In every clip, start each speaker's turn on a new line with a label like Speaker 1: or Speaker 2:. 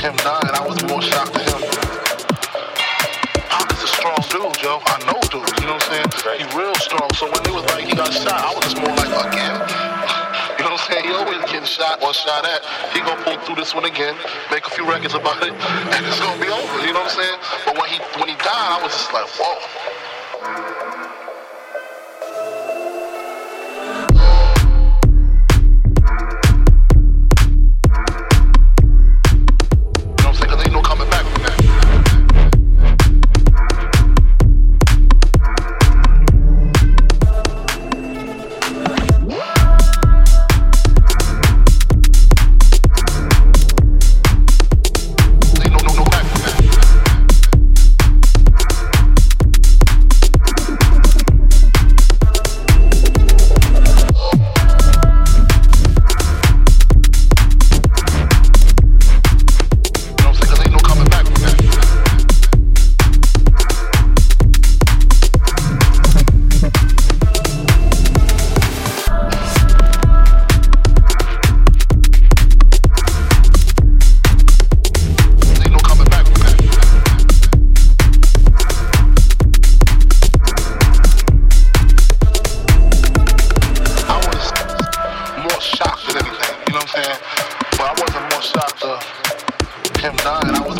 Speaker 1: him dying, I was more shocked to him. Pac is a strong dude, Joe. I know dude, you know what I'm saying? He real strong. So when they was like he got shot, I was just more like again. You know what I'm saying? He always getting shot or shot at. He gonna pull through this one again, make a few records about it, and it's gonna be over. You know what I'm saying? But when he when he died, I was just like, whoa.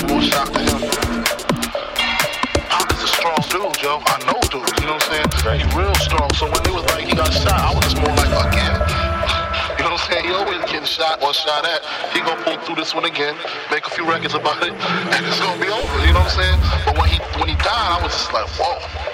Speaker 1: More shocked to him. Pac is a strong dude, Joe. I know dudes, you know what I'm saying? He real strong. So when they was like he got shot, I was just more like again. You know what I'm saying? He always getting shot or shot at. He gonna pull through this one again, make a few records about it, and it's gonna be over. You know what I'm saying? But when he when he died, I was just like, whoa.